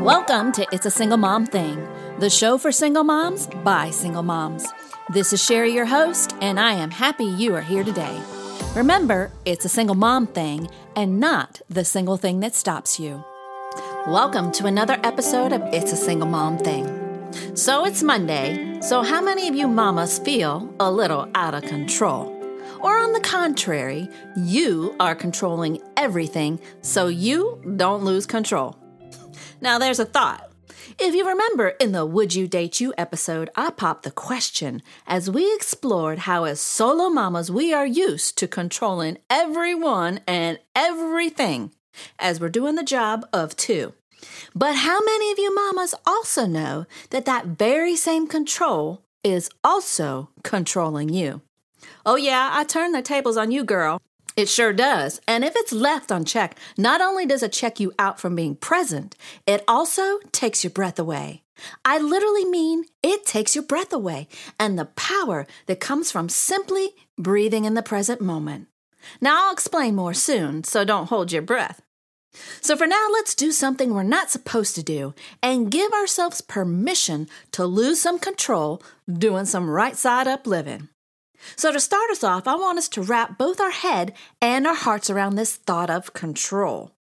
Welcome to It's a Single Mom Thing, the show for single moms by single moms. This is Sherry, your host, and I am happy you are here today. Remember, it's a single mom thing and not the single thing that stops you. Welcome to another episode of It's a Single Mom Thing. So it's Monday, so how many of you mamas feel a little out of control? Or on the contrary, you are controlling everything so you don't lose control. Now, there's a thought. If you remember in the Would You Date You episode, I popped the question as we explored how, as solo mamas, we are used to controlling everyone and everything as we're doing the job of two. But how many of you mamas also know that that very same control is also controlling you? Oh, yeah, I turned the tables on you, girl. It sure does. And if it's left unchecked, not only does it check you out from being present, it also takes your breath away. I literally mean it takes your breath away and the power that comes from simply breathing in the present moment. Now, I'll explain more soon, so don't hold your breath. So, for now, let's do something we're not supposed to do and give ourselves permission to lose some control doing some right side up living. So, to start us off, I want us to wrap both our head and our hearts around this thought of control.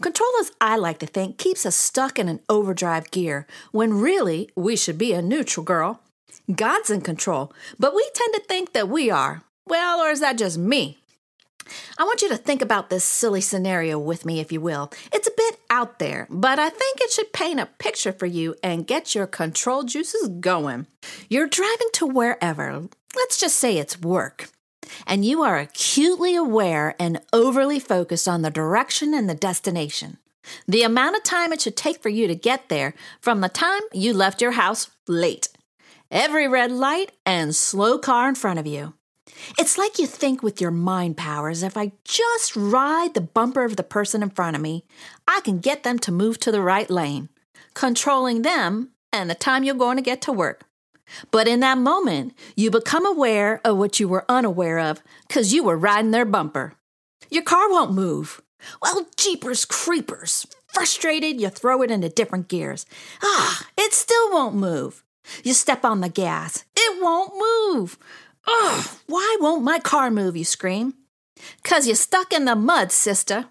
Control, as I like to think, keeps us stuck in an overdrive gear when really we should be a neutral girl. God's in control, but we tend to think that we are. Well, or is that just me? I want you to think about this silly scenario with me, if you will. It's a bit out there, but I think it should paint a picture for you and get your control juices going. You're driving to wherever, let's just say it's work, and you are acutely aware and overly focused on the direction and the destination. The amount of time it should take for you to get there from the time you left your house late. Every red light and slow car in front of you. It's like you think with your mind powers if I just ride the bumper of the person in front of me, I can get them to move to the right lane, controlling them and the time you're going to get to work. But in that moment, you become aware of what you were unaware of because you were riding their bumper. Your car won't move. Well, jeepers creepers. Frustrated, you throw it into different gears. Ah, it still won't move. You step on the gas. It won't move. Ugh, why won't my car move? You scream. Cause you're stuck in the mud, sister.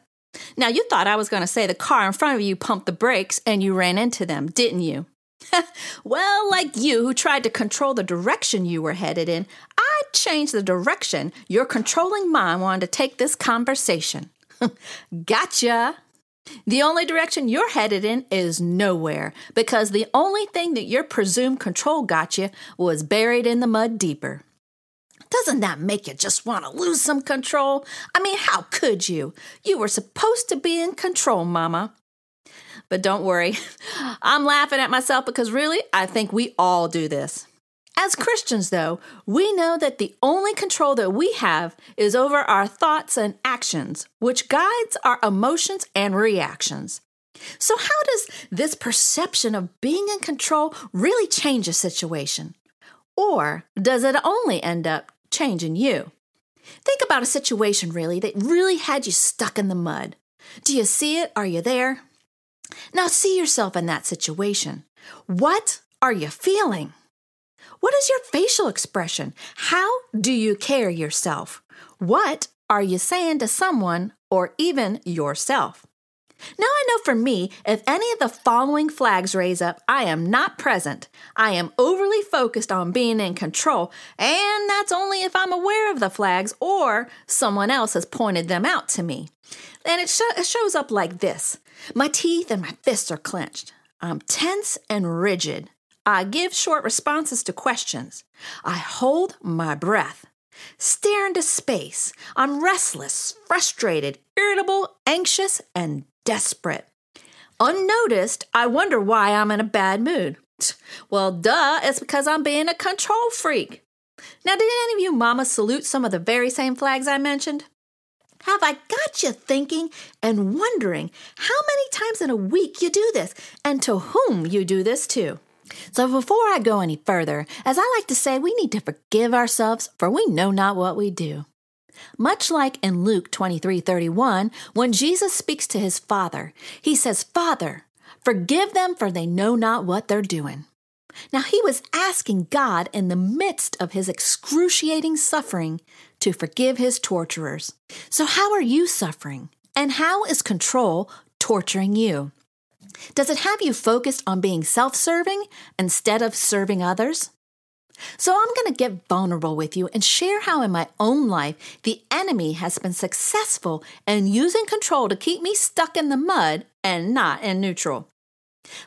Now, you thought I was going to say the car in front of you pumped the brakes and you ran into them, didn't you? well, like you who tried to control the direction you were headed in, I changed the direction your controlling mind wanted to take this conversation. gotcha. The only direction you're headed in is nowhere because the only thing that your presumed control got you was buried in the mud deeper. Doesn't that make you just want to lose some control? I mean, how could you? You were supposed to be in control, Mama. But don't worry, I'm laughing at myself because really, I think we all do this. As Christians, though, we know that the only control that we have is over our thoughts and actions, which guides our emotions and reactions. So, how does this perception of being in control really change a situation? Or does it only end up changing you? Think about a situation really that really had you stuck in the mud. Do you see it? Are you there? Now see yourself in that situation. What are you feeling? What is your facial expression? How do you carry yourself? What are you saying to someone or even yourself? Now I know for me, if any of the following flags raise up, I am not present. I am overly focused on being in control, and that's only if I'm aware of the flags or someone else has pointed them out to me. And it, sh- it shows up like this My teeth and my fists are clenched. I'm tense and rigid. I give short responses to questions. I hold my breath. Stare into space. I'm restless, frustrated, irritable, anxious, and desperate. Unnoticed, I wonder why I'm in a bad mood. Well, duh, it's because I'm being a control freak. Now, did any of you mamas salute some of the very same flags I mentioned? Have I got you thinking and wondering how many times in a week you do this and to whom you do this to? So, before I go any further, as I like to say, we need to forgive ourselves, for we know not what we do. Much like in Luke 23 31, when Jesus speaks to his Father, he says, Father, Forgive them, for they know not what they're doing. Now, he was asking God in the midst of his excruciating suffering to forgive his torturers. So, how are you suffering? And how is control torturing you? Does it have you focused on being self serving instead of serving others? So, I'm going to get vulnerable with you and share how in my own life the enemy has been successful in using control to keep me stuck in the mud and not in neutral.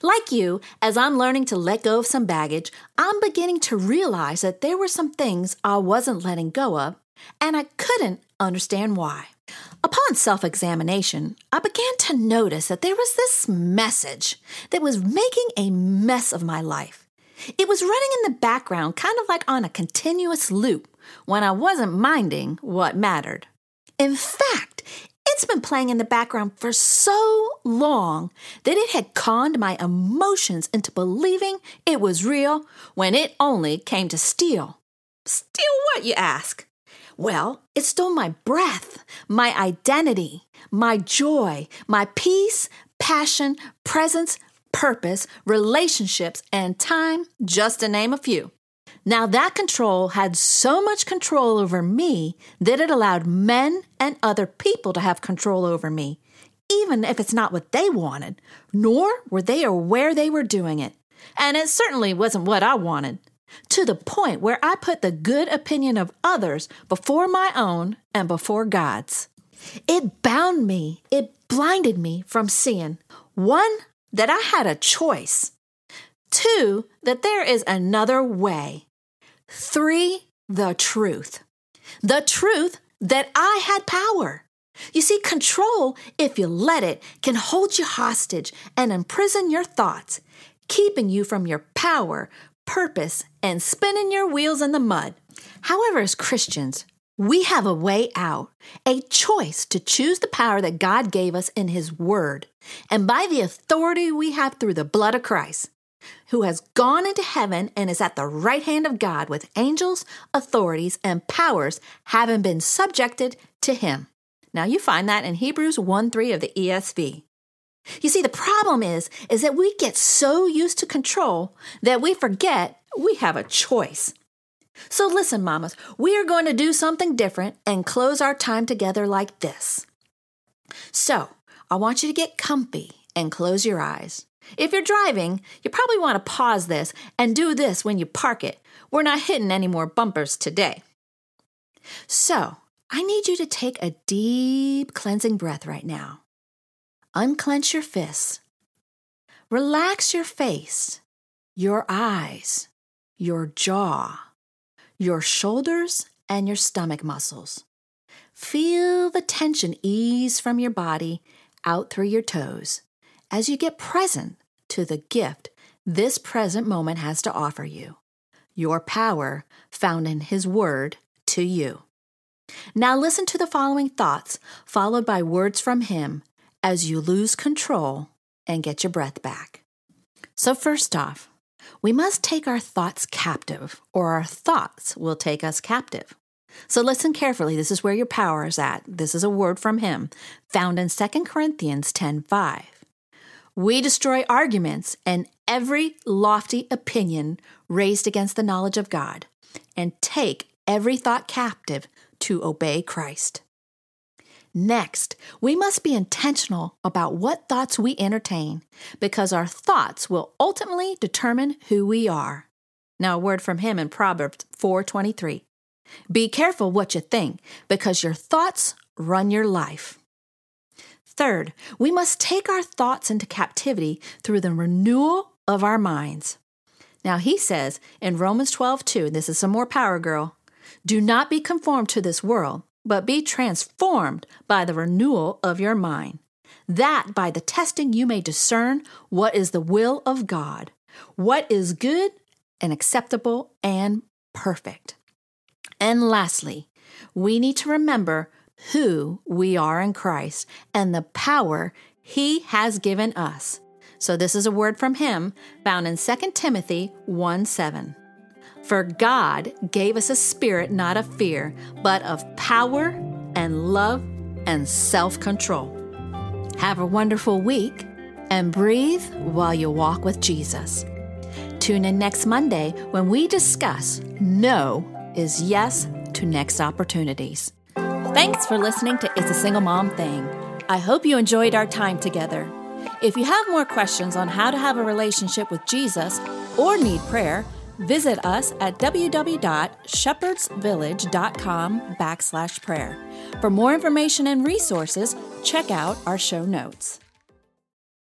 Like you, as I'm learning to let go of some baggage, I'm beginning to realize that there were some things I wasn't letting go of, and I couldn't understand why. Upon self examination, I began to notice that there was this message that was making a mess of my life. It was running in the background, kind of like on a continuous loop, when I wasn't minding what mattered. In fact, it's been playing in the background for so long that it had conned my emotions into believing it was real when it only came to steal. Steal what, you ask? Well, it stole my breath, my identity, my joy, my peace, passion, presence, purpose, relationships, and time, just to name a few. Now, that control had so much control over me that it allowed men and other people to have control over me, even if it's not what they wanted, nor were they aware they were doing it. And it certainly wasn't what I wanted, to the point where I put the good opinion of others before my own and before God's. It bound me, it blinded me from seeing one, that I had a choice, two, that there is another way Three, the truth. The truth that I had power. You see, control, if you let it, can hold you hostage and imprison your thoughts, keeping you from your power, purpose, and spinning your wheels in the mud. However, as Christians, we have a way out, a choice to choose the power that God gave us in His Word, and by the authority we have through the blood of Christ who has gone into heaven and is at the right hand of God with angels, authorities, and powers having been subjected to him. Now you find that in Hebrews 1 3 of the ESV. You see, the problem is, is that we get so used to control that we forget we have a choice. So listen, mamas, we are going to do something different and close our time together like this. So I want you to get comfy and close your eyes. If you're driving, you probably want to pause this and do this when you park it. We're not hitting any more bumpers today. So, I need you to take a deep cleansing breath right now. Unclench your fists. Relax your face, your eyes, your jaw, your shoulders, and your stomach muscles. Feel the tension ease from your body out through your toes as you get present to the gift this present moment has to offer you your power found in His Word to you. Now, listen to the following thoughts, followed by words from Him as you lose control and get your breath back. So, first off, we must take our thoughts captive, or our thoughts will take us captive. So listen carefully. This is where your power is at. This is a word from him, found in 2 Corinthians 10 5. We destroy arguments and every lofty opinion raised against the knowledge of God, and take every thought captive to obey Christ. Next, we must be intentional about what thoughts we entertain because our thoughts will ultimately determine who we are. Now a word from him in Proverbs 4:23. Be careful what you think because your thoughts run your life. Third, we must take our thoughts into captivity through the renewal of our minds. Now, he says in Romans 12, 2, this is some more power, girl. Do not be conformed to this world, but be transformed by the renewal of your mind, that by the testing you may discern what is the will of God, what is good and acceptable and perfect. And lastly, we need to remember who we are in Christ and the power he has given us. So this is a word from him found in 2 Timothy 1 7. For God gave us a spirit not of fear, but of power and love and self control. Have a wonderful week. and breathe while you walk with Jesus. Tune in next Monday when we discuss no is yes to next opportunities. Thanks for listening to It's a Single Mom Thing. I hope you enjoyed our time together. If you have more questions on how to have a relationship with Jesus or need prayer, visit us at www.shepherdsvillage.com backslash prayer. For more information and resources, check out our show notes.